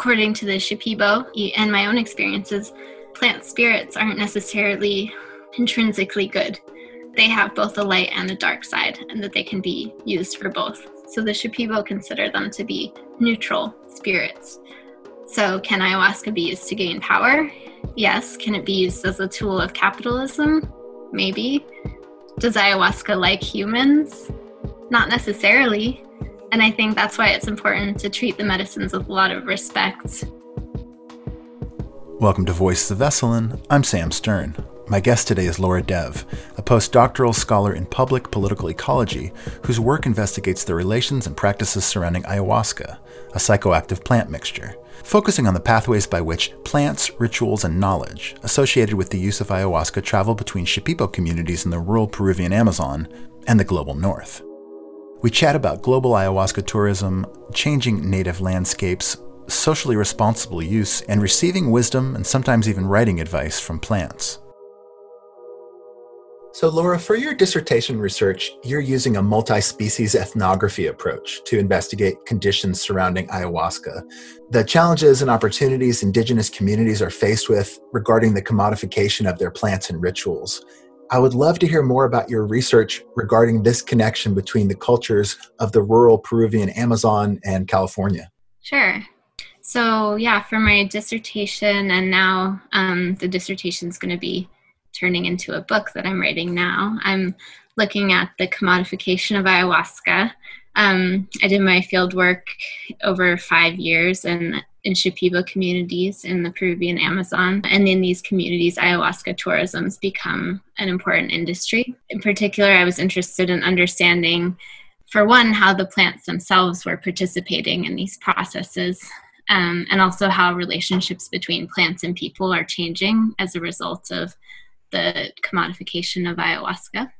according to the Shipibo and my own experiences, plant spirits aren't necessarily intrinsically good. They have both a light and a dark side, and that they can be used for both. So the Shipibo consider them to be neutral spirits. So, can ayahuasca be used to gain power? Yes. Can it be used as a tool of capitalism? Maybe. Does ayahuasca like humans? Not necessarily. And I think that's why it's important to treat the medicines with a lot of respect. Welcome to Voices of Esalen. I'm Sam Stern. My guest today is Laura Dev, a postdoctoral scholar in public political ecology whose work investigates the relations and practices surrounding ayahuasca, a psychoactive plant mixture, focusing on the pathways by which plants, rituals, and knowledge associated with the use of ayahuasca travel between Shipibo communities in the rural Peruvian Amazon and the global north. We chat about global ayahuasca tourism, changing native landscapes, socially responsible use, and receiving wisdom and sometimes even writing advice from plants. So, Laura, for your dissertation research, you're using a multi species ethnography approach to investigate conditions surrounding ayahuasca. The challenges and opportunities indigenous communities are faced with regarding the commodification of their plants and rituals. I would love to hear more about your research regarding this connection between the cultures of the rural Peruvian Amazon and California. Sure. So, yeah, for my dissertation, and now um, the dissertation is going to be turning into a book that I'm writing now. I'm looking at the commodification of ayahuasca. Um, I did my field work over five years in in Shipibo communities in the Peruvian Amazon. And in these communities, ayahuasca tourism has become an important industry. In particular, I was interested in understanding, for one, how the plants themselves were participating in these processes. Um, and also how relationships between plants and people are changing as a result of the commodification of ayahuasca.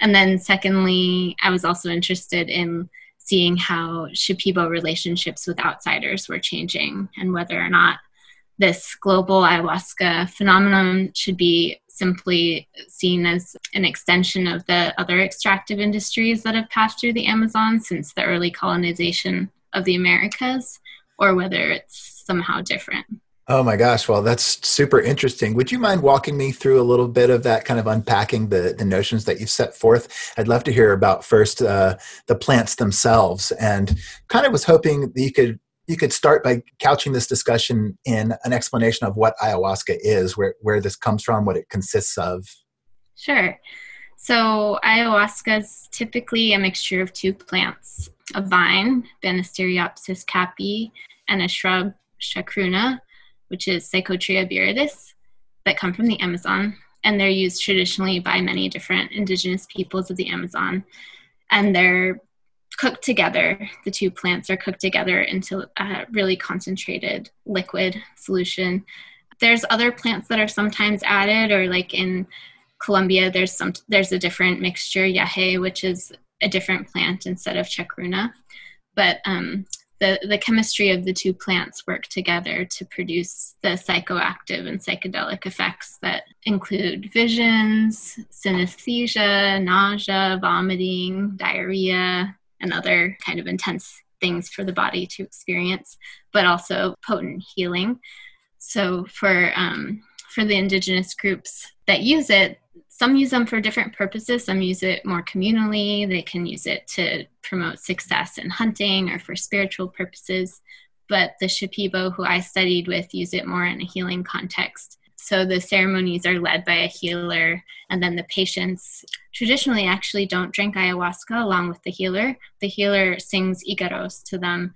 And then, secondly, I was also interested in seeing how Shipibo relationships with outsiders were changing and whether or not this global ayahuasca phenomenon should be simply seen as an extension of the other extractive industries that have passed through the Amazon since the early colonization of the Americas, or whether it's somehow different. Oh my gosh, well, that's super interesting. Would you mind walking me through a little bit of that, kind of unpacking the, the notions that you've set forth? I'd love to hear about first uh, the plants themselves, and kind of was hoping that you could you could start by couching this discussion in an explanation of what ayahuasca is, where where this comes from, what it consists of. Sure. So ayahuasca is typically a mixture of two plants: a vine, Banisteriopsis caapi, and a shrub, Chacruna which is Psychotria viridis, that come from the Amazon. And they're used traditionally by many different indigenous peoples of the Amazon. And they're cooked together. The two plants are cooked together into a really concentrated liquid solution. There's other plants that are sometimes added, or like in Colombia, there's some there's a different mixture, yahe, which is a different plant instead of chacruna. But um, the, the chemistry of the two plants work together to produce the psychoactive and psychedelic effects that include visions, synesthesia, nausea, vomiting, diarrhea, and other kind of intense things for the body to experience, but also potent healing. So for um, for the indigenous groups that use it, some use them for different purposes. Some use it more communally. They can use it to promote success in hunting or for spiritual purposes. But the Shipibo, who I studied with, use it more in a healing context. So the ceremonies are led by a healer, and then the patients traditionally actually don't drink ayahuasca along with the healer. The healer sings icaros to them,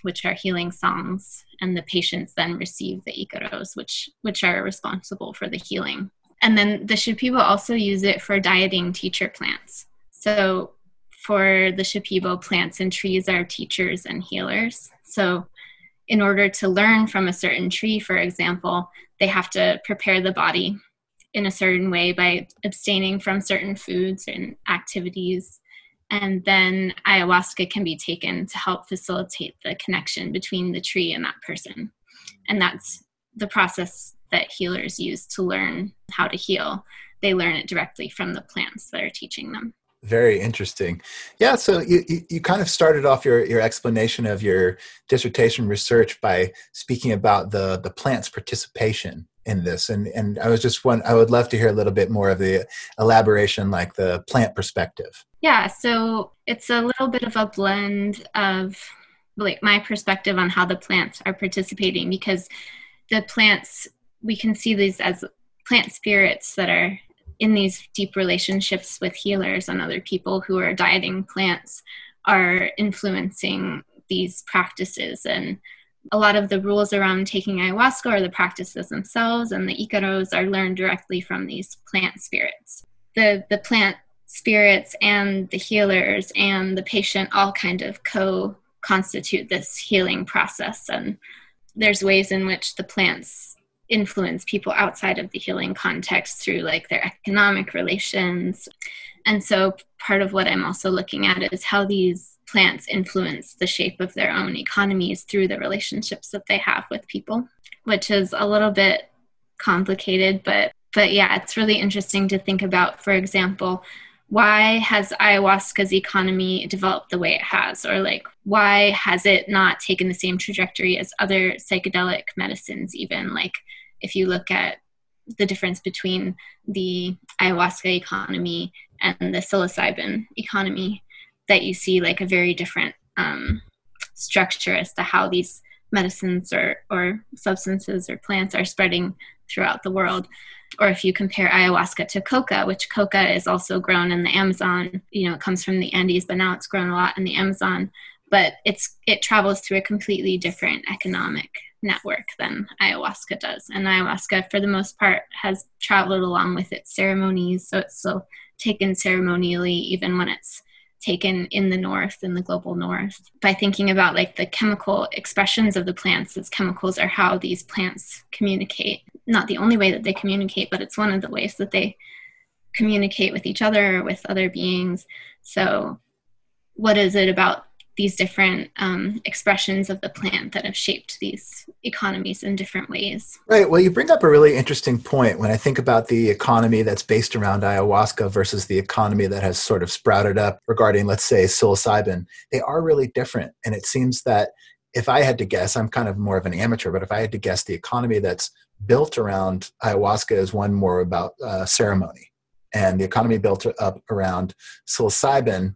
which are healing songs, and the patients then receive the icaros, which which are responsible for the healing. And then the Shipibo also use it for dieting teacher plants. So for the Shipibo, plants and trees are teachers and healers. So in order to learn from a certain tree, for example, they have to prepare the body in a certain way by abstaining from certain foods and activities. And then ayahuasca can be taken to help facilitate the connection between the tree and that person. And that's the process that healers use to learn how to heal. They learn it directly from the plants that are teaching them. Very interesting. Yeah, so you, you, you, kind of started off your, your explanation of your dissertation research by speaking about the, the plant's participation in this. And, and I was just one, I would love to hear a little bit more of the elaboration, like the plant perspective. Yeah, so it's a little bit of a blend of like my perspective on how the plants are participating because the plants, we can see these as plant spirits that are in these deep relationships with healers and other people who are dieting plants are influencing these practices. And a lot of the rules around taking ayahuasca are the practices themselves and the icaros are learned directly from these plant spirits. The the plant spirits and the healers and the patient all kind of co constitute this healing process. And there's ways in which the plants influence people outside of the healing context through like their economic relations. And so part of what I'm also looking at is how these plants influence the shape of their own economies through the relationships that they have with people, which is a little bit complicated, but but yeah, it's really interesting to think about, for example, why has ayahuasca's economy developed the way it has or like why has it not taken the same trajectory as other psychedelic medicines even like if you look at the difference between the ayahuasca economy and the psilocybin economy, that you see like a very different um, structure as to how these medicines or, or substances or plants are spreading throughout the world. Or if you compare ayahuasca to coca, which coca is also grown in the Amazon, you know, it comes from the Andes, but now it's grown a lot in the Amazon. But it's it travels through a completely different economic network than ayahuasca does. And ayahuasca, for the most part, has traveled along with its ceremonies, so it's still taken ceremonially, even when it's taken in the north, in the global north. By thinking about like the chemical expressions of the plants, as chemicals are how these plants communicate. Not the only way that they communicate, but it's one of the ways that they communicate with each other, with other beings. So, what is it about these different um, expressions of the plant that have shaped these economies in different ways. Right. Well, you bring up a really interesting point when I think about the economy that's based around ayahuasca versus the economy that has sort of sprouted up regarding, let's say, psilocybin. They are really different. And it seems that if I had to guess, I'm kind of more of an amateur, but if I had to guess, the economy that's built around ayahuasca is one more about uh, ceremony. And the economy built up around psilocybin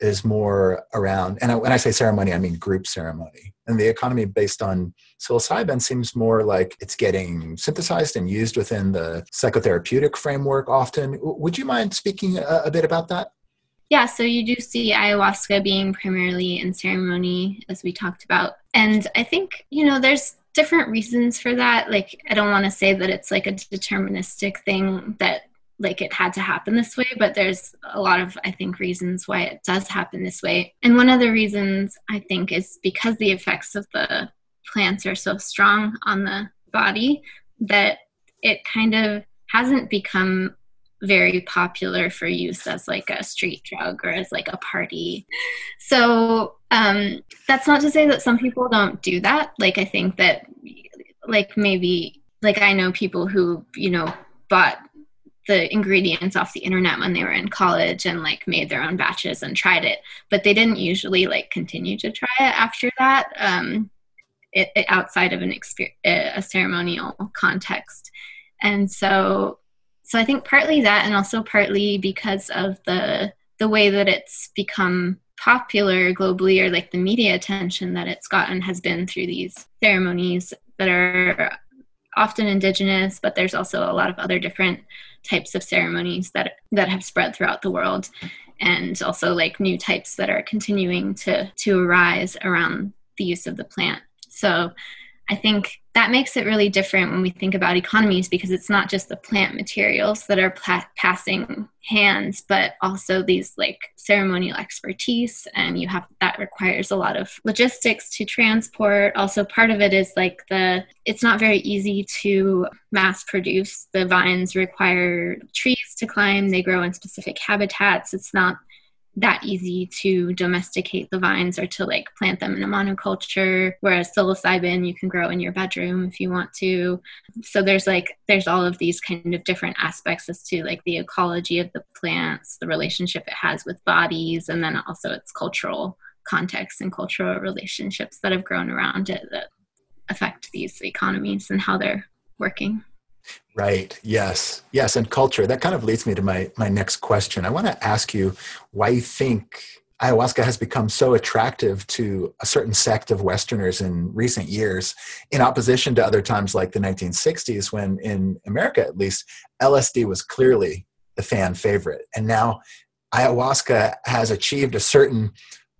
is more around, and when I say ceremony, I mean group ceremony. And the economy based on psilocybin seems more like it's getting synthesized and used within the psychotherapeutic framework often. Would you mind speaking a, a bit about that? Yeah, so you do see ayahuasca being primarily in ceremony, as we talked about. And I think, you know, there's different reasons for that. Like, I don't want to say that it's like a deterministic thing that like it had to happen this way, but there's a lot of, I think, reasons why it does happen this way. And one of the reasons I think is because the effects of the plants are so strong on the body that it kind of hasn't become very popular for use as like a street drug or as like a party. So um, that's not to say that some people don't do that. Like I think that like maybe like I know people who you know bought the ingredients off the internet when they were in college and like made their own batches and tried it. But they didn't usually like continue to try it after that um, it, it, outside of an experience, a ceremonial context. And so so i think partly that and also partly because of the the way that it's become popular globally or like the media attention that it's gotten has been through these ceremonies that are often indigenous but there's also a lot of other different types of ceremonies that that have spread throughout the world and also like new types that are continuing to to arise around the use of the plant. So I think that makes it really different when we think about economies because it's not just the plant materials that are pla- passing hands, but also these like ceremonial expertise. And you have that requires a lot of logistics to transport. Also, part of it is like the it's not very easy to mass produce. The vines require trees to climb, they grow in specific habitats. It's not that easy to domesticate the vines or to like plant them in a monoculture whereas psilocybin you can grow in your bedroom if you want to. So there's like there's all of these kind of different aspects as to like the ecology of the plants the relationship it has with bodies and then also its cultural context and cultural relationships that have grown around it that affect these economies and how they're working Right. Yes. Yes. And culture. That kind of leads me to my my next question. I want to ask you why you think ayahuasca has become so attractive to a certain sect of Westerners in recent years, in opposition to other times like the 1960s, when in America at least, LSD was clearly the fan favorite. And now ayahuasca has achieved a certain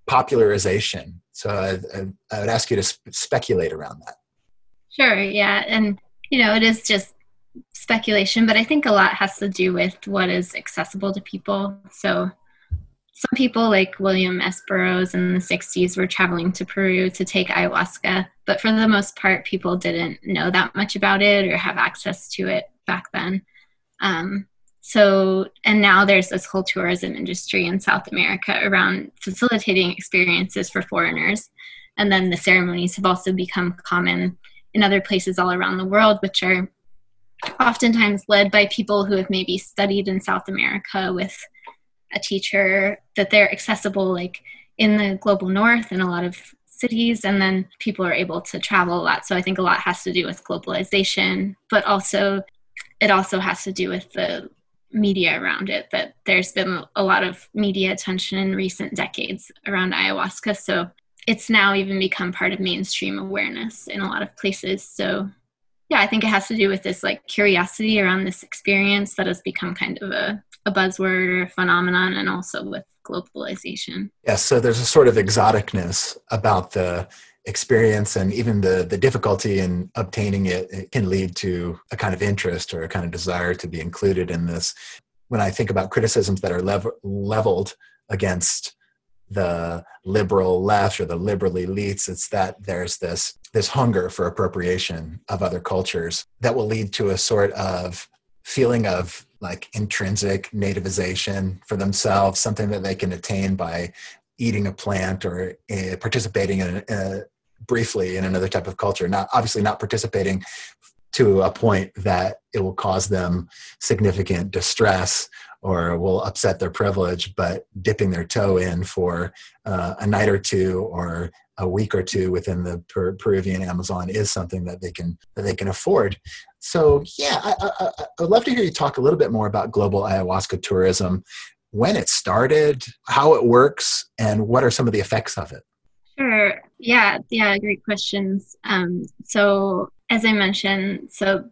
popularization. So I, I, I would ask you to sp- speculate around that. Sure. Yeah. And, you know, it is just speculation, but I think a lot has to do with what is accessible to people. So some people like William S. Burroughs in the 60s were traveling to Peru to take ayahuasca, but for the most part, people didn't know that much about it or have access to it back then. Um, so, and now there's this whole tourism industry in South America around facilitating experiences for foreigners. And then the ceremonies have also become common in other places all around the world, which are oftentimes led by people who have maybe studied in South America with a teacher, that they're accessible like in the global north in a lot of cities, and then people are able to travel a lot. So I think a lot has to do with globalization, but also it also has to do with the media around it that there's been a lot of media attention in recent decades around ayahuasca so it's now even become part of mainstream awareness in a lot of places so yeah, I think it has to do with this like curiosity around this experience that has become kind of a, a buzzword or a phenomenon, and also with globalization. Yes, so there's a sort of exoticness about the experience and even the the difficulty in obtaining it, it can lead to a kind of interest or a kind of desire to be included in this when i think about criticisms that are lev- leveled against the liberal left or the liberal elites it's that there's this this hunger for appropriation of other cultures that will lead to a sort of feeling of like intrinsic nativization for themselves something that they can attain by eating a plant or uh, participating in, uh, briefly in another type of culture. Not obviously not participating to a point that it will cause them significant distress or will upset their privilege, but dipping their toe in for uh, a night or two or a week or two within the per- Peruvian Amazon is something that they can that they can afford. So yeah, I, I, I would love to hear you talk a little bit more about global ayahuasca tourism, when it started, how it works, and what are some of the effects of it. Sure. Yeah. Yeah. Great questions. Um, so as I mentioned, so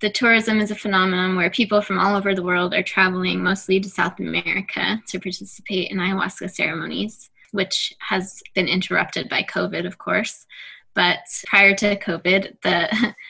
the tourism is a phenomenon where people from all over the world are traveling mostly to South America to participate in ayahuasca ceremonies, which has been interrupted by COVID, of course. But prior to COVID, the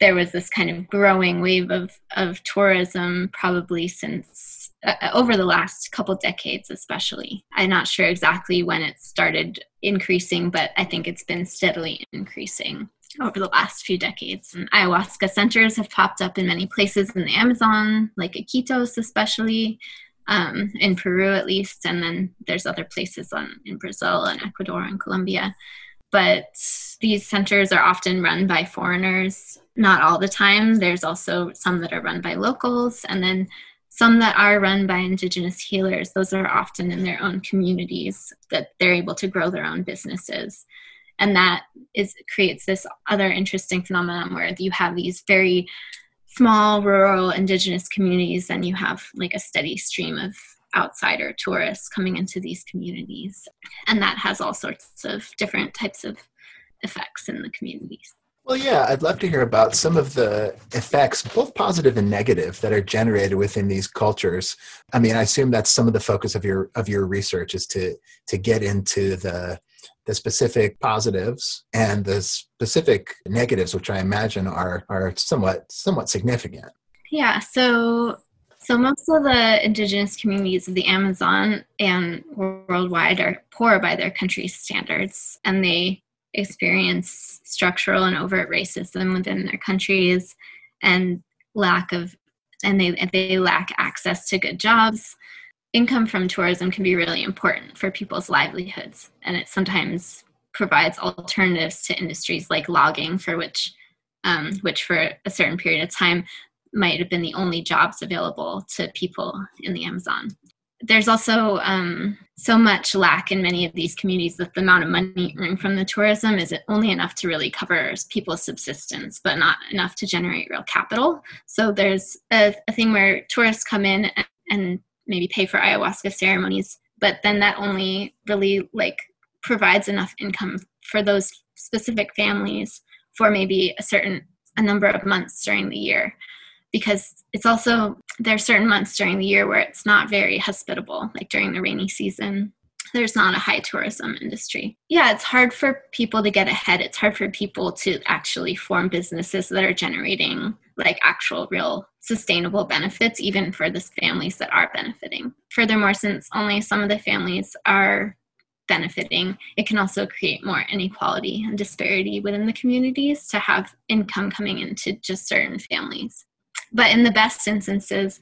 there was this kind of growing wave of, of tourism probably since uh, over the last couple decades especially i'm not sure exactly when it started increasing but i think it's been steadily increasing over the last few decades. And ayahuasca centers have popped up in many places in the Amazon, like Iquitos, especially um, in Peru at least, and then there's other places on, in Brazil and Ecuador and Colombia. But these centers are often run by foreigners, not all the time. There's also some that are run by locals, and then some that are run by indigenous healers. Those are often in their own communities that they're able to grow their own businesses and that is creates this other interesting phenomenon where you have these very small rural indigenous communities and you have like a steady stream of outsider tourists coming into these communities and that has all sorts of different types of effects in the communities well, yeah, I'd love to hear about some of the effects, both positive and negative, that are generated within these cultures. I mean, I assume that's some of the focus of your of your research is to to get into the the specific positives and the specific negatives, which I imagine are are somewhat somewhat significant. Yeah. So so most of the indigenous communities of the Amazon and worldwide are poor by their country's standards, and they experience structural and overt racism within their countries and lack of and they they lack access to good jobs income from tourism can be really important for people's livelihoods, and it sometimes provides alternatives to industries like logging, for which, um, which for a certain period of time might have been the only jobs available to people in the Amazon. There's also um, so much lack in many of these communities that the amount of money earned from the tourism is only enough to really cover people's subsistence, but not enough to generate real capital. So there's a, a thing where tourists come in and, and maybe pay for ayahuasca ceremonies, but then that only really like provides enough income for those specific families for maybe a certain a number of months during the year. Because it's also there are certain months during the year where it's not very hospitable like during the rainy season. There's not a high tourism industry. Yeah it's hard for people to get ahead. It's hard for people to actually form businesses that are generating like actual real sustainable benefits even for the families that are benefiting. Furthermore since only some of the families are benefiting it can also create more inequality and disparity within the communities to have income coming into just certain families. But in the best instances,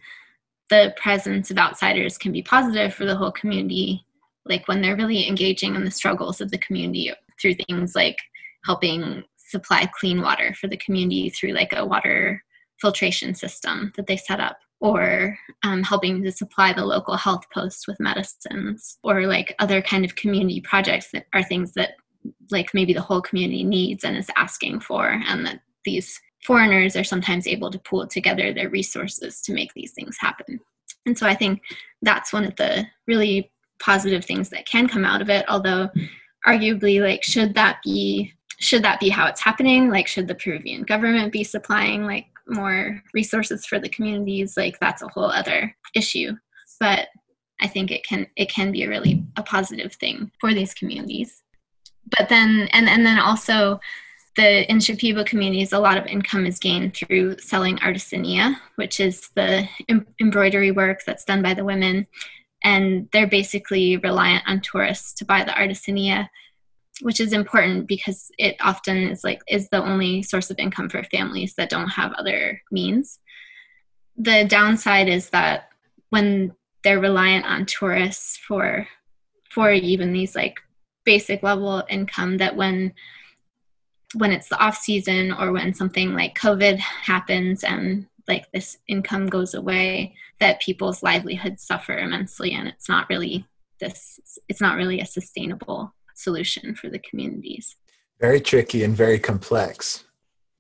the presence of outsiders can be positive for the whole community, like when they're really engaging in the struggles of the community through things like helping supply clean water for the community through like a water filtration system that they set up or um, helping to supply the local health post with medicines or like other kind of community projects that are things that like maybe the whole community needs and is asking for and that these foreigners are sometimes able to pool together their resources to make these things happen. And so I think that's one of the really positive things that can come out of it, although arguably like should that be should that be how it's happening? Like should the Peruvian government be supplying like more resources for the communities? Like that's a whole other issue. But I think it can it can be a really a positive thing for these communities. But then and and then also the in Shipibo communities, a lot of income is gained through selling artisania, which is the em- embroidery work that's done by the women. And they're basically reliant on tourists to buy the artisania, which is important because it often is like is the only source of income for families that don't have other means. The downside is that when they're reliant on tourists for for even these like basic level income that when when it's the off season or when something like COVID happens and like this income goes away, that people's livelihoods suffer immensely, and it's not really this. It's not really a sustainable solution for the communities. Very tricky and very complex.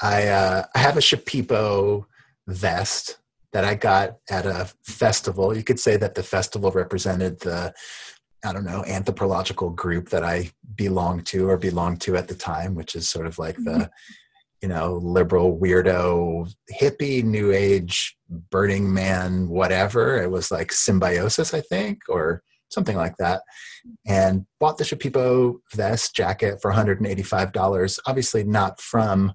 I uh, I have a Shipibo vest that I got at a festival. You could say that the festival represented the I don't know, anthropological group that I belonged to or belonged to at the time, which is sort of like the, mm-hmm. you know, liberal weirdo, hippie, new age, Burning Man, whatever. It was like symbiosis, I think, or something like that. And bought the Shipibo vest jacket for $185. Obviously, not from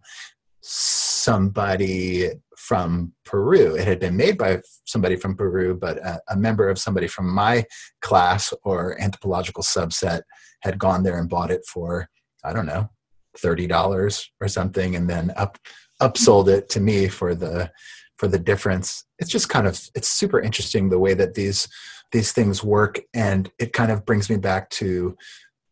somebody from Peru. It had been made by somebody from Peru, but a, a, member of somebody from my class or anthropological subset had gone there and bought it for, I don't know, $30 or something, and then up upsold it to me for the for the difference. It's just kind of it's super interesting the way that these these things work and it kind of brings me back to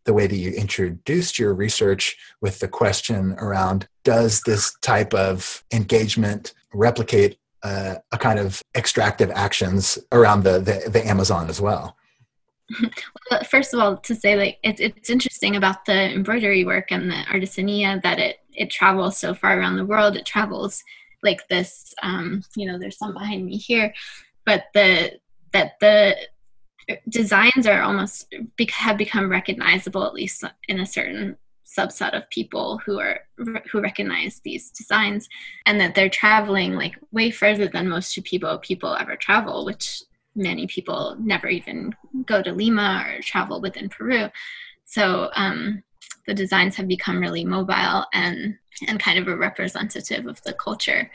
the way that you introduced your research with the question around does this type of engagement replicate uh, a kind of extractive actions around the, the, the Amazon as well? well, first of all, to say like it's it's interesting about the embroidery work and the artisania that it it travels so far around the world. It travels like this. Um, you know, there's some behind me here, but the that the designs are almost have become recognizable at least in a certain subset of people who are who recognize these designs and that they're traveling like way further than most people people ever travel which many people never even go to lima or travel within peru. So um, the designs have become really mobile and and kind of a representative of the culture.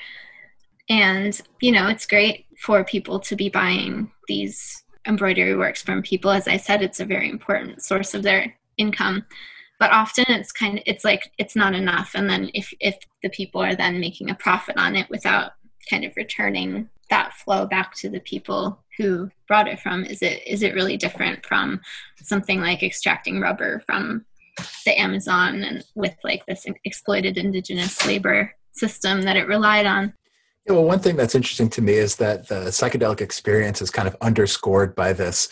And you know it's great for people to be buying these embroidery works from people as i said it's a very important source of their income. But often it's kind of it's like it's not enough. And then if if the people are then making a profit on it without kind of returning that flow back to the people who brought it from is it is it really different from something like extracting rubber from the amazon and with like this exploited indigenous labor system that it relied on yeah, well one thing that's interesting to me is that the psychedelic experience is kind of underscored by this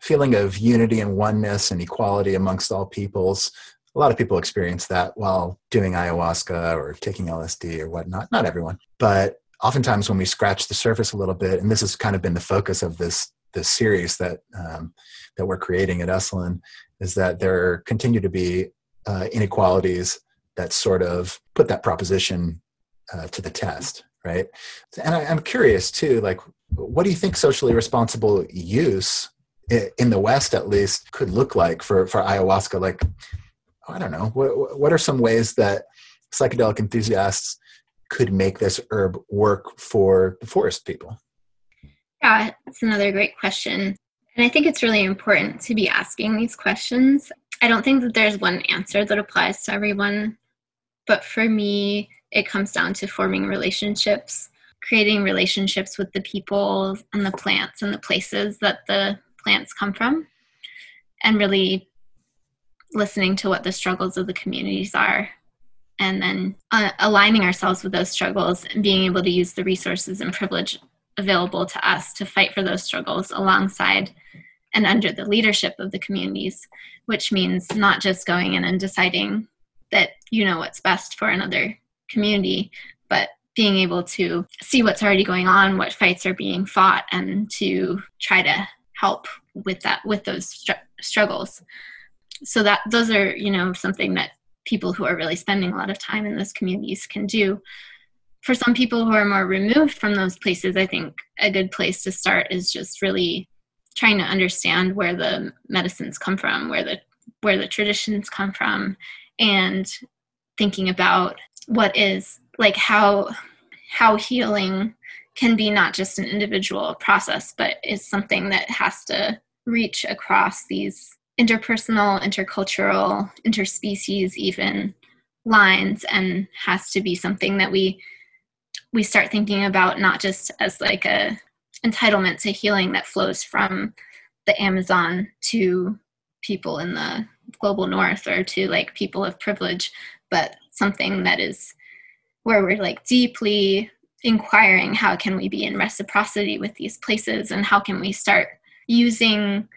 feeling of unity and oneness and equality amongst all peoples. A lot of people experience that while doing ayahuasca or taking lsd or whatnot. Not everyone. But oftentimes when we scratch the surface a little bit, and this has kind of been the focus of this this series that um, that we're creating at Esalen, is that there continue to be uh, inequalities that sort of put that proposition uh, to the test, right? And I, I'm curious too, like, what do you think socially responsible use in the West, at least, could look like for for ayahuasca? Like, I don't know, what what are some ways that psychedelic enthusiasts could make this herb work for the forest people? Yeah, that's another great question. And I think it's really important to be asking these questions. I don't think that there's one answer that applies to everyone, but for me, it comes down to forming relationships, creating relationships with the people and the plants and the places that the plants come from, and really listening to what the struggles of the communities are and then uh, aligning ourselves with those struggles and being able to use the resources and privilege available to us to fight for those struggles alongside and under the leadership of the communities, which means not just going in and deciding that you know what's best for another community, but being able to see what's already going on, what fights are being fought, and to try to help with that with those str- struggles. So that those are you know something that people who are really spending a lot of time in those communities can do. For some people who are more removed from those places, I think a good place to start is just really trying to understand where the medicines come from, where the where the traditions come from, and thinking about what is like how how healing can be not just an individual process, but is something that has to reach across these interpersonal, intercultural, interspecies even lines and has to be something that we we start thinking about not just as like a entitlement to healing that flows from the Amazon to people in the global north or to like people of privilege, but something that is where we're like deeply inquiring how can we be in reciprocity with these places and how can we start using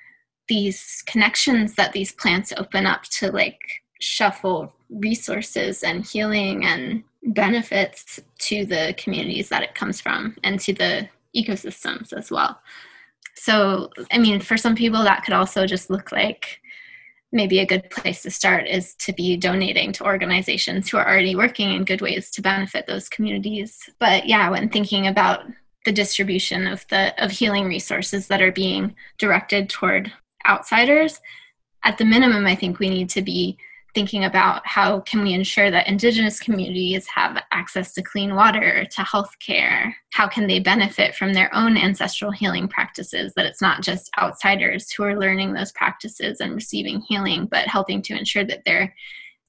these connections that these plants open up to like shuffle resources and healing and benefits to the communities that it comes from and to the ecosystems as well. So, I mean, for some people, that could also just look like maybe a good place to start is to be donating to organizations who are already working in good ways to benefit those communities. But yeah, when thinking about the distribution of the of healing resources that are being directed toward outsiders at the minimum i think we need to be thinking about how can we ensure that indigenous communities have access to clean water to health care how can they benefit from their own ancestral healing practices that it's not just outsiders who are learning those practices and receiving healing but helping to ensure that they're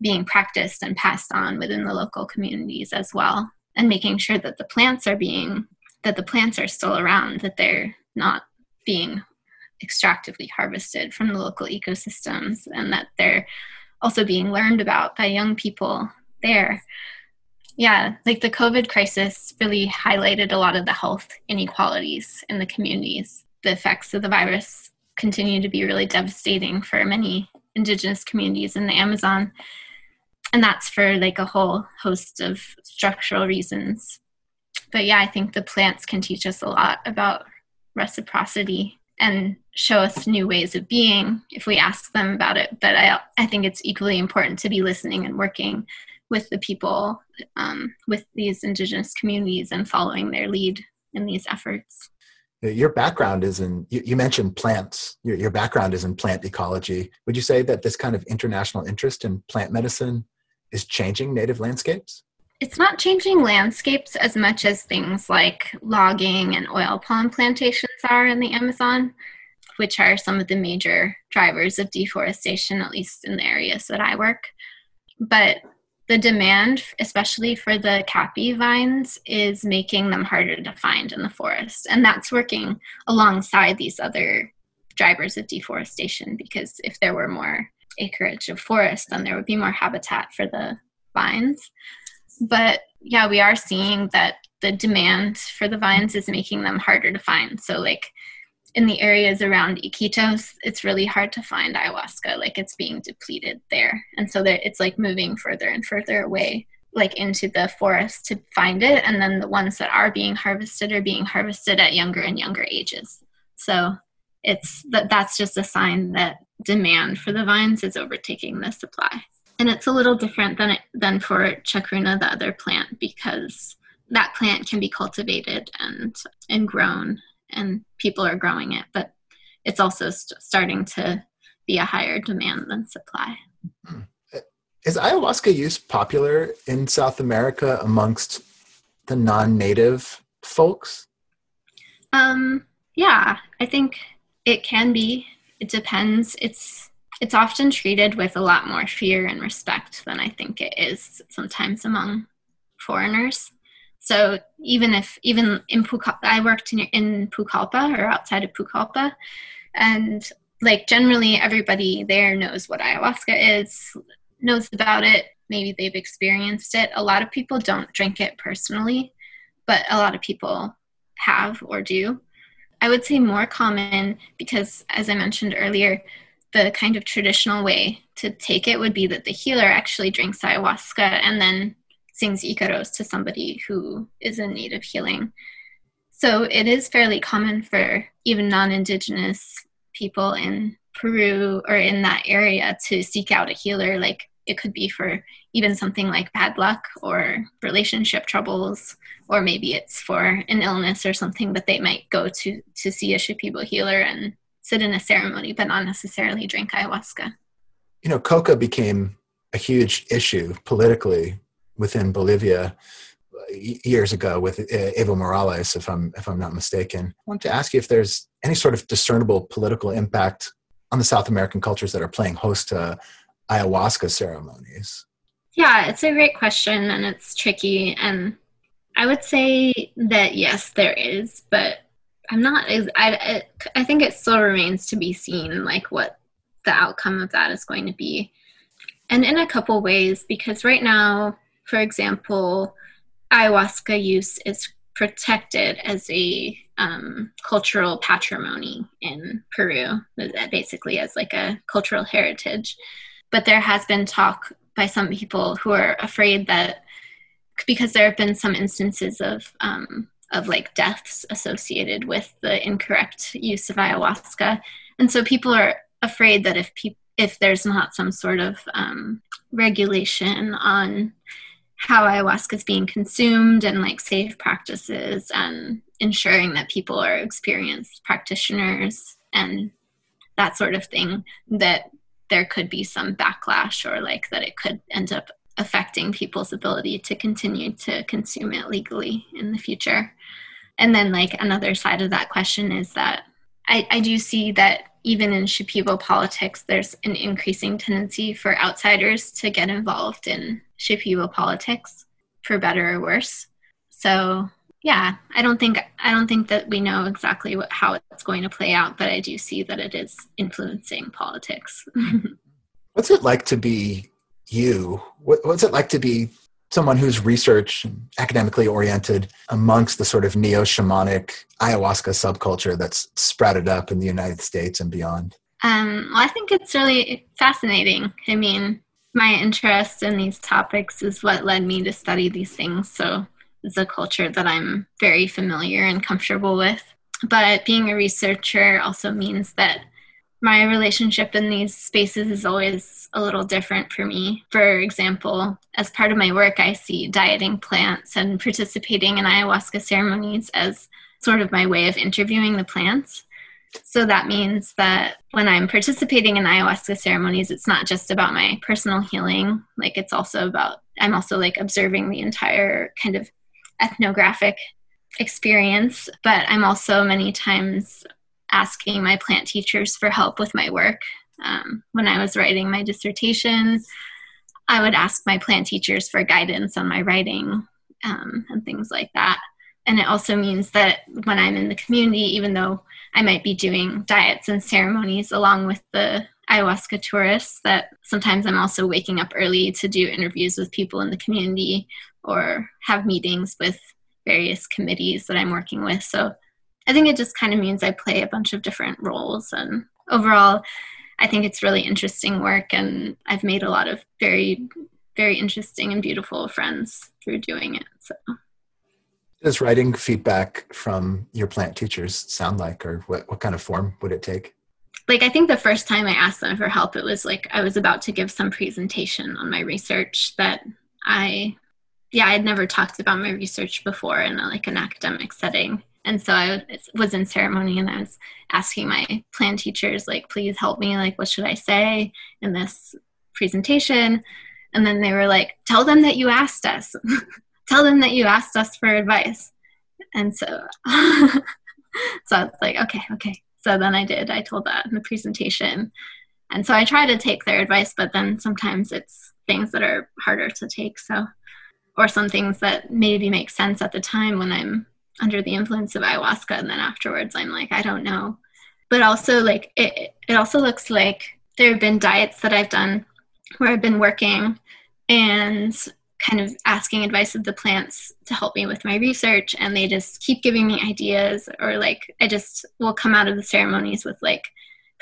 being practiced and passed on within the local communities as well? And making sure that the plants are being that the plants are still around that they're not being extractively harvested from the local ecosystems and that they're also being learned about by young people there. Yeah, like the COVID crisis really highlighted a lot of the health inequalities in the communities. The effects of the virus continue to be really devastating for many indigenous communities in the Amazon. And that's for like a whole host of structural reasons. But yeah, I think the plants can teach us a lot about reciprocity and show us new ways of being if we ask them about it. But I, I think it's equally important to be listening and working with the people, um, with these indigenous communities, and following their lead in these efforts. Your background is in, you, you mentioned plants. Your, your background is in plant ecology. Would you say that this kind of international interest in plant medicine is changing native landscapes? It's not changing landscapes as much as things like logging and oil palm plantations are in the Amazon, which are some of the major drivers of deforestation, at least in the areas that I work. But the demand, especially for the caapi vines, is making them harder to find in the forest. And that's working alongside these other drivers of deforestation because if there were more acreage of forest, then there would be more habitat for the vines. But yeah, we are seeing that the demand for the vines is making them harder to find. So, like, in the areas around Iquitos, it's really hard to find ayahuasca. Like it's being depleted there. And so that it's like moving further and further away, like into the forest to find it. And then the ones that are being harvested are being harvested at younger and younger ages. So it's that that's just a sign that demand for the vines is overtaking the supply. And it's a little different than it, than for chacruna, the other plant, because that plant can be cultivated and and grown and people are growing it, but it's also st- starting to be a higher demand than supply. Hmm. Is ayahuasca use popular in South America amongst the non-native folks? Um, yeah, I think it can be. It depends. It's it's often treated with a lot more fear and respect than I think it is sometimes among foreigners. So even if even in Pucallpa, I worked in, in Pucallpa or outside of Pucallpa, and like generally everybody there knows what ayahuasca is, knows about it. Maybe they've experienced it. A lot of people don't drink it personally, but a lot of people have or do. I would say more common because, as I mentioned earlier, the kind of traditional way to take it would be that the healer actually drinks ayahuasca and then sings Icaros to somebody who is in need of healing. So it is fairly common for even non Indigenous people in Peru or in that area to seek out a healer. Like it could be for even something like bad luck or relationship troubles, or maybe it's for an illness or something but they might go to to see a Shipibo healer and sit in a ceremony, but not necessarily drink ayahuasca. You know, coca became a huge issue politically within Bolivia uh, years ago with uh, Evo Morales, if I'm if I'm not mistaken. I want to ask you if there's any sort of discernible political impact on the South American cultures that are playing host to ayahuasca ceremonies. Yeah, it's a great question and it's tricky. And I would say that yes, there is, but I'm not. I I think it still remains to be seen, like what the outcome of that is going to be, and in a couple ways, because right now for example, ayahuasca use is protected as a um, cultural patrimony in Peru, basically as like a cultural heritage. But there has been talk by some people who are afraid that because there have been some instances of um, of like deaths associated with the incorrect use of ayahuasca, and so people are afraid that if if there's not some sort of um, regulation on how ayahuasca is being consumed and like safe practices and ensuring that people are experienced practitioners and that sort of thing that there could be some backlash or like that it could end up affecting people's ability to continue to consume it legally in the future and then like another side of that question is that i, I do see that even in Shipibo politics, there's an increasing tendency for outsiders to get involved in Shipibo politics, for better or worse. So yeah, I don't think I don't think that we know exactly what, how it's going to play out, but I do see that it is influencing politics. what's it like to be you? What, what's it like to be someone who's research academically oriented amongst the sort of neo shamanic ayahuasca subculture that's sprouted up in the United States and beyond? Um, well, I think it's really fascinating. I mean, my interest in these topics is what led me to study these things. So it's a culture that I'm very familiar and comfortable with. But being a researcher also means that my relationship in these spaces is always a little different for me. For example, as part of my work, I see dieting plants and participating in ayahuasca ceremonies as sort of my way of interviewing the plants. So that means that when I'm participating in ayahuasca ceremonies, it's not just about my personal healing, like it's also about, I'm also like observing the entire kind of ethnographic experience, but I'm also many times asking my plant teachers for help with my work. Um, when I was writing my dissertation, I would ask my plant teachers for guidance on my writing um, and things like that. And it also means that when I'm in the community, even though I might be doing diets and ceremonies along with the ayahuasca tourists, that sometimes I'm also waking up early to do interviews with people in the community or have meetings with various committees that I'm working with. So I think it just kind of means I play a bunch of different roles. And overall, I think it's really interesting work. And I've made a lot of very, very interesting and beautiful friends through doing it. So. Does writing feedback from your plant teachers sound like, or what, what kind of form would it take? Like, I think the first time I asked them for help, it was like I was about to give some presentation on my research that I yeah, I had never talked about my research before in a, like an academic setting. And so I was in ceremony and I was asking my plan teachers, like, please help me. Like, what should I say in this presentation? And then they were like, tell them that you asked us. tell them that you asked us for advice. And so, so I was like, okay, okay. So then I did. I told that in the presentation. And so I try to take their advice, but then sometimes it's things that are harder to take. So or some things that maybe make sense at the time when I'm under the influence of ayahuasca and then afterwards I'm like I don't know. But also like it it also looks like there have been diets that I've done where I've been working and kind of asking advice of the plants to help me with my research and they just keep giving me ideas or like I just will come out of the ceremonies with like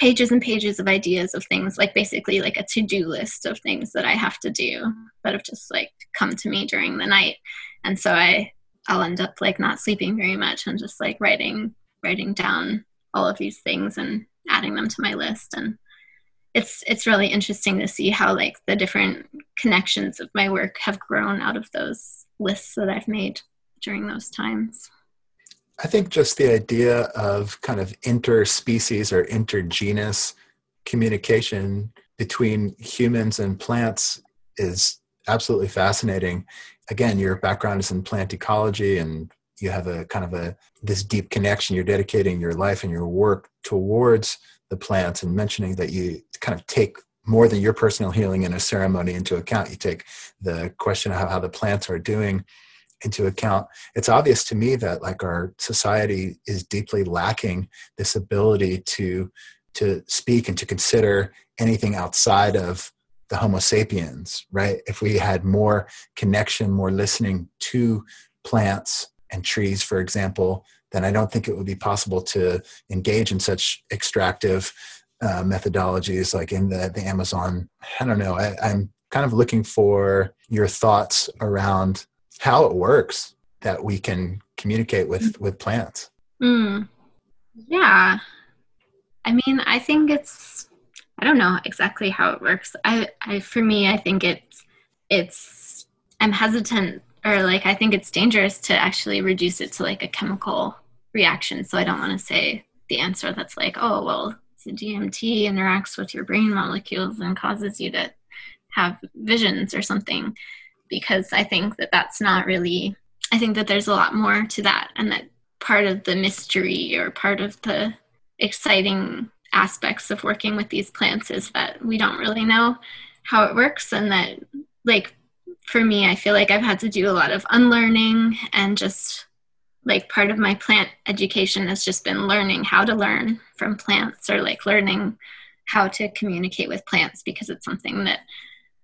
pages and pages of ideas of things like basically like a to-do list of things that i have to do that have just like come to me during the night and so i i'll end up like not sleeping very much and just like writing writing down all of these things and adding them to my list and it's it's really interesting to see how like the different connections of my work have grown out of those lists that i've made during those times I think just the idea of kind of interspecies or intergenus communication between humans and plants is absolutely fascinating. Again, your background is in plant ecology and you have a kind of a this deep connection you're dedicating your life and your work towards the plants and mentioning that you kind of take more than your personal healing in a ceremony into account. You take the question of how, the plants are doing into account. It's obvious to me that like our society is deeply lacking this ability to to speak and to consider anything outside of the homo sapiens right? If we had more connection more listening to plants and trees for example then i don't think it would be possible to engage in such extractive uh, methodologies like in the, the amazon. I don't know. I, i'm kind of looking for your thoughts around how it works that we can communicate with with plants. Mm. yeah. I mean i think it's i don't know exactly how it works. I i for me i think it's it's i'm hesitant or like i think it's dangerous to actually reduce it to like a chemical reaction. So i don't want to say the answer that's like oh well the dmt interacts with your brain molecules and causes you to have visions or something because I think that that's not really, I think that there's a lot more to that, and that part of the mystery or part of the exciting aspects of working with these plants is that we don't really know how it works, and that, like, for me, I feel like I've had to do a lot of unlearning and just like part of my plant education has just been learning how to learn from plants or like learning how to communicate with plants because it's something that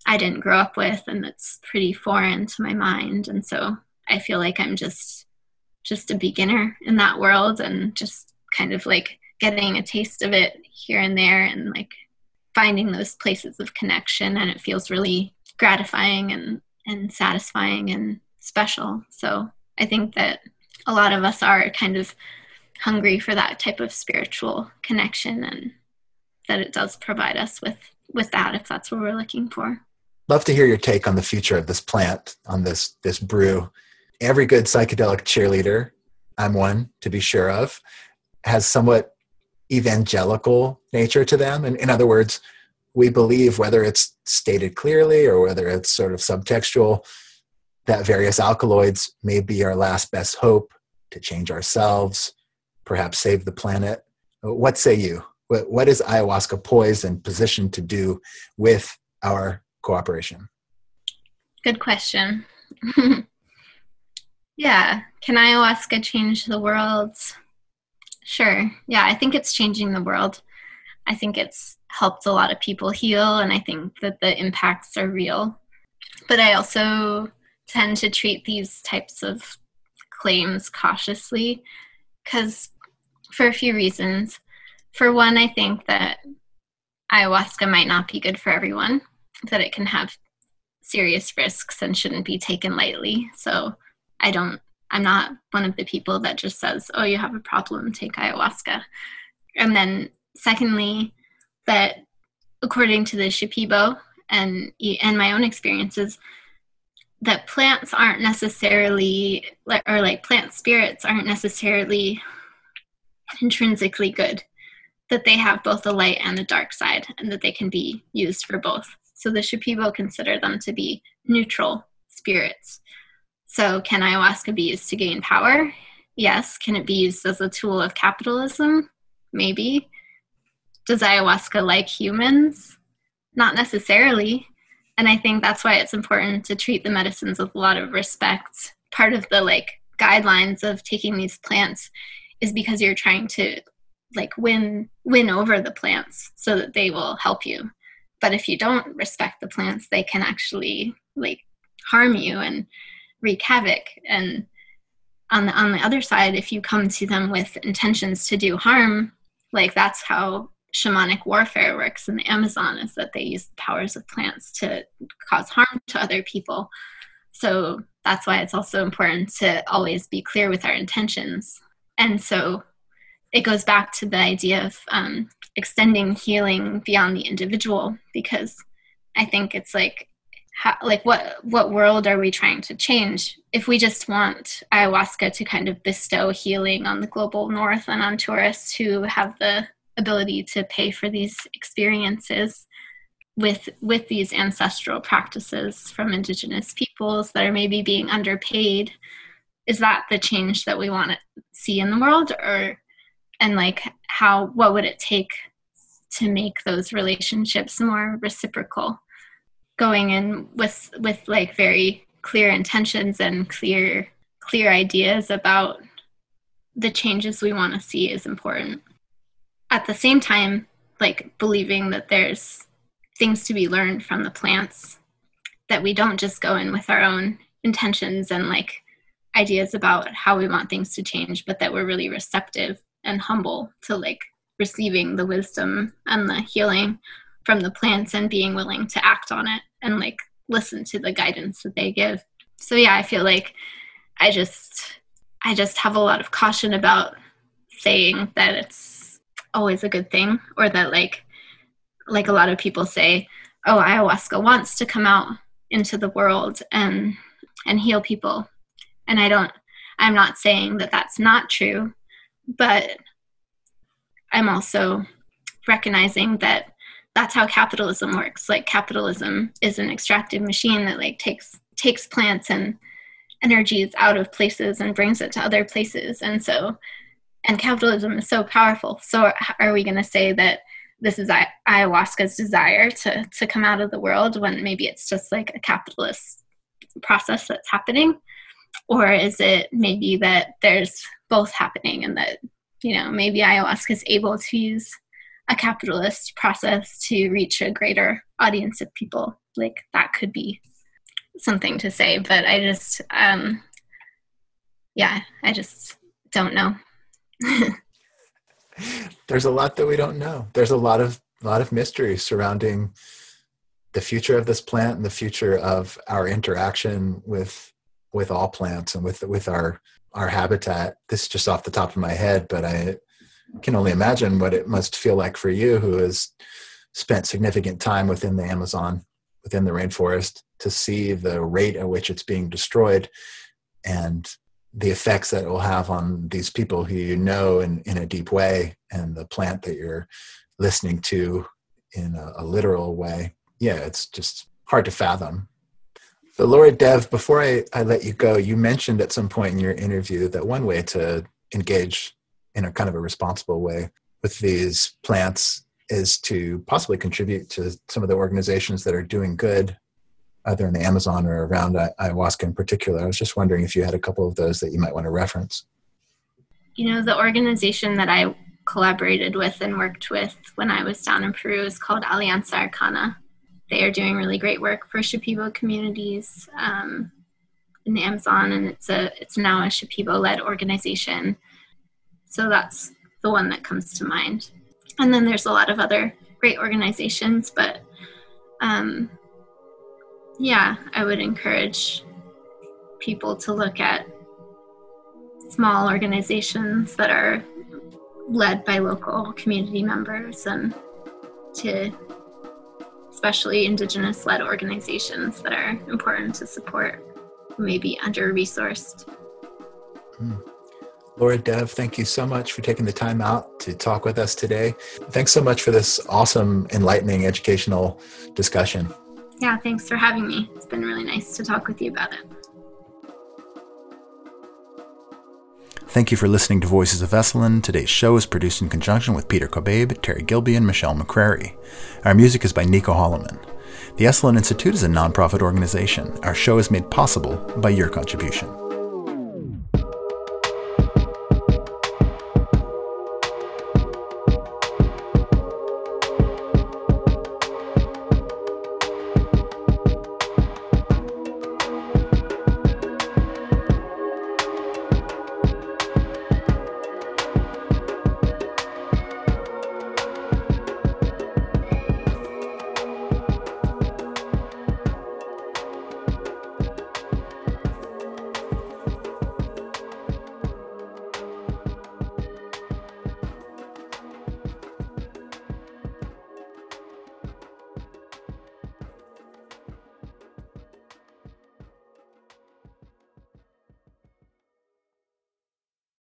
I didn't grow up with and that's pretty foreign to my mind. And so I feel like I'm just just a beginner in that world and just kind of like getting a taste of it here and there and like finding those places of connection and it feels really gratifying and and satisfying and special. So I think that a lot of us are kind of hungry for that type of spiritual connection and that it does provide us with with that if that's what we're looking for love to hear your take on the future of this plant, on this this brew. Every good psychedelic cheerleader, I'm one to be sure of, has somewhat evangelical nature to them. And in other words, we believe whether it's stated clearly or whether it's sort of subtextual, that various alkaloids may be our last best hope to change ourselves, perhaps save the planet. What say you? What is ayahuasca poised and positioned to do with our cooperation? Good question. yeah. Can ayahuasca change the world? Sure. Yeah, I think it's changing the world. I think it's helped a lot of people heal, and I think that the impacts are real. But I also tend to treat these types of claims cautiously because, for a few reasons. For one, I think that ayahuasca might not be good for everyone, that it can have serious risks and shouldn't be taken lightly. So I don't, I'm not one of the people that just says, oh, you have a problem, take ayahuasca. And then, secondly, that according to the Shipibo and, and my own experiences, that plants aren't necessarily, or like plant spirits aren't necessarily intrinsically good that they have both the light and the dark side and that they can be used for both. So the Shipibo consider them to be neutral spirits. So can ayahuasca be used to gain power? Yes. Can it be used as a tool of capitalism? Maybe. Does ayahuasca like humans? Not necessarily. And I think that's why it's important to treat the medicines with a lot of respect. Part of the like guidelines of taking these plants is because you're trying to like win win over the plants so that they will help you but if you don't respect the plants they can actually like harm you and wreak havoc. And on the on the other side if you come to them with intentions to do harm like that's how shamanic warfare works in the amazon is that they use the powers of plants to cause harm to other people. So that's why it's also important to always be clear with our intentions. And so it goes back to the idea of um, extending healing beyond the individual because I think it's like how, like what what world are we trying to change? If we just want ayahuasca to kind of bestow healing on the global north and on tourists who have the ability to pay for these experiences with with these ancestral practices from indigenous peoples that are maybe being underpaid is that the change that we want to see in the world? Or and like how what would it take to make those relationships more reciprocal going in with with like very clear intentions and clear clear ideas about the changes we want to see is important. At the same time like believing that there's things to be learned from the plants that we don't just go in with our own intentions and like ideas about how we want things to change but that we're really receptive and humble to like receiving the wisdom and the healing from the plants and being willing to act on it and like listen to the guidance that they give. So yeah, I feel like I just I just have a lot of caution about saying that it's always a good thing or that like like a lot of people say, oh, ayahuasca wants to come out into the world and and heal people. And I don't I'm not saying that that's not true but I'm also recognizing that that's how capitalism works. Like capitalism is an extractive machine that like takes takes plants and energies out of places and brings it to other places. And so and capitalism is so powerful. So are we going to say that this is ayahuasca's desire to to come out of the world when maybe it's just like a capitalist process that's happening? Or is it maybe that there's both happening and that you know, maybe ayahuasca is able to use a capitalist process to reach a greater audience of people. Like that could be something to say, but I just, um, yeah, I just don't know. There's a lot that we don't know. There's a lot of lot of mystery surrounding the future of this plant and the future of our interaction with with all plants and with with our our habitat. This is just off the top of my head, but I can only imagine what it must feel like for you who has spent significant time within the Amazon, within the rainforest, to see the rate at which it's being destroyed and the effects that it will have on these people who you know in, in a deep way and the plant that you're listening to in a, a literal way. Yeah, it's just hard to fathom. So, Laura Dev, before I, I let you go, you mentioned at some point in your interview that one way to engage in a kind of a responsible way with these plants is to possibly contribute to some of the organizations that are doing good either in the Amazon or around ayahuasca in particular. I was just wondering if you had a couple of those that you might want to reference. You know, the organization that I collaborated with and worked with when I was down in Peru is called Alianza Arcana. They are doing really great work for Shipibo communities um, in the Amazon, and it's a it's now a Shipibo-led organization. So that's the one that comes to mind. And then there's a lot of other great organizations, but um, yeah, I would encourage people to look at small organizations that are led by local community members and to especially indigenous led organizations that are important to support maybe under resourced mm. Laura Dev, thank you so much for taking the time out to talk with us today. Thanks so much for this awesome, enlightening, educational discussion. Yeah, thanks for having me. It's been really nice to talk with you about it. Thank you for listening to Voices of Esalen. Today's show is produced in conjunction with Peter Kobabe, Terry Gilby, and Michelle McCrary. Our music is by Nico Holloman. The Esalen Institute is a nonprofit organization. Our show is made possible by your contribution.